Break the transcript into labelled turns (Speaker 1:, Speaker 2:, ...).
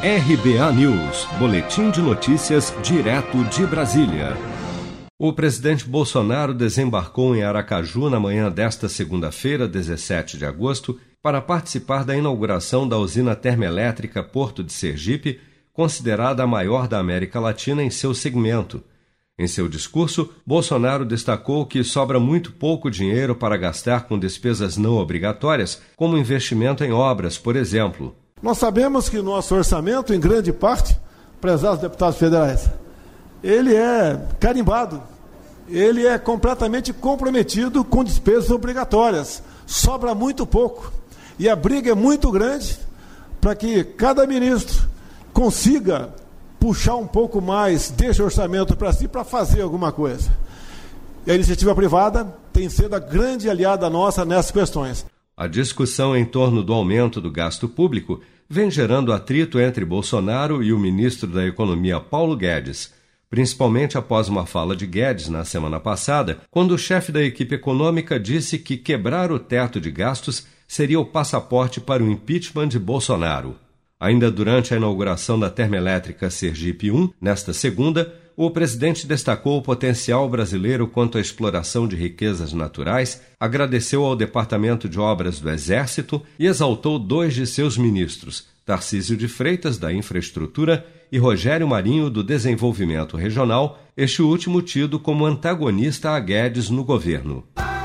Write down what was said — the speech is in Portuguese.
Speaker 1: RBA News, Boletim de Notícias, direto de Brasília. O presidente Bolsonaro desembarcou em Aracaju na manhã desta segunda-feira, 17 de agosto, para participar da inauguração da usina termoelétrica Porto de Sergipe, considerada a maior da América Latina em seu segmento. Em seu discurso, Bolsonaro destacou que sobra muito pouco dinheiro para gastar com despesas não obrigatórias, como investimento em obras, por exemplo.
Speaker 2: Nós sabemos que nosso orçamento, em grande parte, prezados deputados federais, ele é carimbado, ele é completamente comprometido com despesas obrigatórias. Sobra muito pouco. E a briga é muito grande para que cada ministro consiga puxar um pouco mais desse orçamento para si para fazer alguma coisa. E a iniciativa privada tem sido a grande aliada nossa nessas questões.
Speaker 1: A discussão em torno do aumento do gasto público vem gerando atrito entre Bolsonaro e o ministro da Economia Paulo Guedes, principalmente após uma fala de Guedes na semana passada, quando o chefe da equipe econômica disse que quebrar o teto de gastos seria o passaporte para o impeachment de Bolsonaro. Ainda durante a inauguração da termoelétrica Sergipe 1, nesta segunda, o presidente destacou o potencial brasileiro quanto à exploração de riquezas naturais, agradeceu ao Departamento de Obras do Exército e exaltou dois de seus ministros, Tarcísio de Freitas, da Infraestrutura, e Rogério Marinho, do Desenvolvimento Regional, este último tido como antagonista a Guedes no governo.